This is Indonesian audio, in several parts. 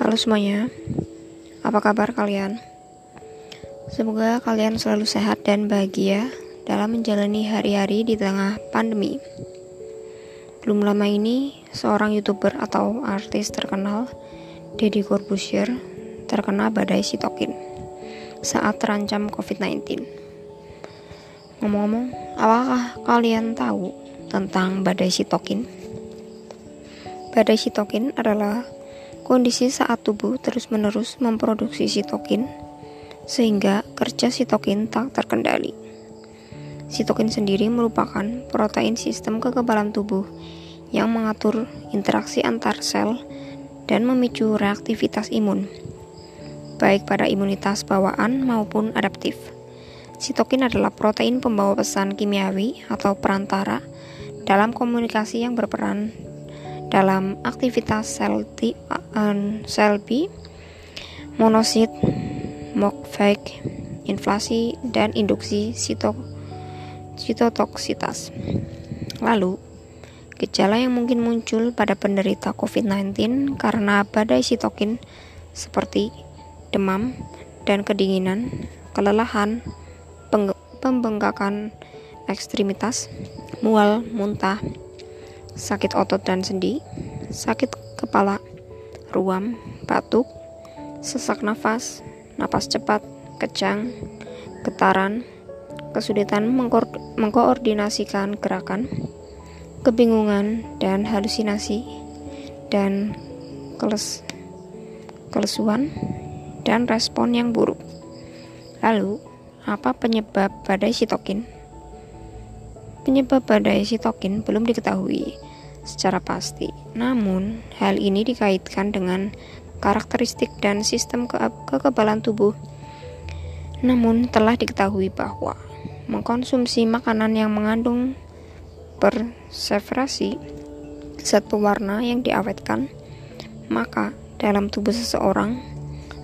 Halo semuanya, apa kabar kalian? Semoga kalian selalu sehat dan bahagia dalam menjalani hari-hari di tengah pandemi. Belum lama ini, seorang youtuber atau artis terkenal, Deddy Corbuzier, terkena badai sitokin saat terancam COVID-19. Ngomong-ngomong, apakah kalian tahu tentang badai sitokin? Badai sitokin adalah kondisi saat tubuh terus-menerus memproduksi sitokin sehingga kerja sitokin tak terkendali. Sitokin sendiri merupakan protein sistem kekebalan tubuh yang mengatur interaksi antar sel dan memicu reaktivitas imun, baik pada imunitas bawaan maupun adaptif. Sitokin adalah protein pembawa pesan kimiawi atau perantara dalam komunikasi yang berperan dalam aktivitas sel T, uh, sel B, monosit, mokfag, inflasi, dan induksi sitotoksitas. Lalu, gejala yang mungkin muncul pada penderita COVID-19 karena badai sitokin seperti demam dan kedinginan, kelelahan, pembengkakan ekstremitas, mual, muntah, sakit otot dan sendi, sakit kepala, ruam, batuk, sesak nafas, napas cepat, kejang, getaran, kesulitan mengko mengkoordinasikan gerakan, kebingungan dan halusinasi, dan keles kelesuan dan respon yang buruk. Lalu, apa penyebab badai sitokin? Penyebab badai sitokin belum diketahui secara pasti. Namun, hal ini dikaitkan dengan karakteristik dan sistem ke kekebalan tubuh. Namun, telah diketahui bahwa mengkonsumsi makanan yang mengandung perseverasi zat pewarna yang diawetkan, maka dalam tubuh seseorang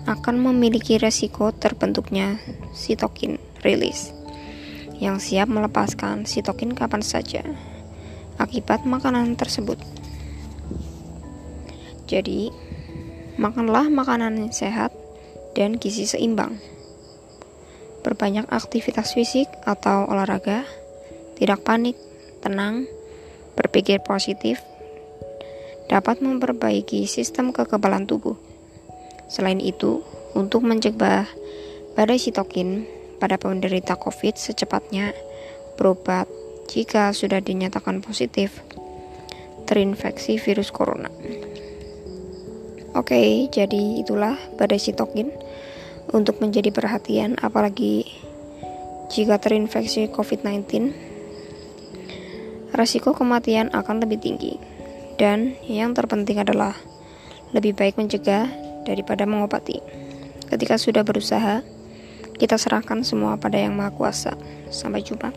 akan memiliki resiko terbentuknya sitokin rilis yang siap melepaskan sitokin kapan saja akibat makanan tersebut. Jadi, makanlah makanan yang sehat dan gizi seimbang berbanyak aktivitas fisik atau olahraga, tidak panik, tenang, berpikir positif, dapat memperbaiki sistem kekebalan tubuh. Selain itu, untuk mencegah badai sitokin pada penderita COVID secepatnya berobat jika sudah dinyatakan positif terinfeksi virus corona. Oke, jadi itulah badai sitokin untuk menjadi perhatian apalagi jika terinfeksi COVID-19 resiko kematian akan lebih tinggi dan yang terpenting adalah lebih baik mencegah daripada mengobati ketika sudah berusaha kita serahkan semua pada yang maha kuasa. Sampai jumpa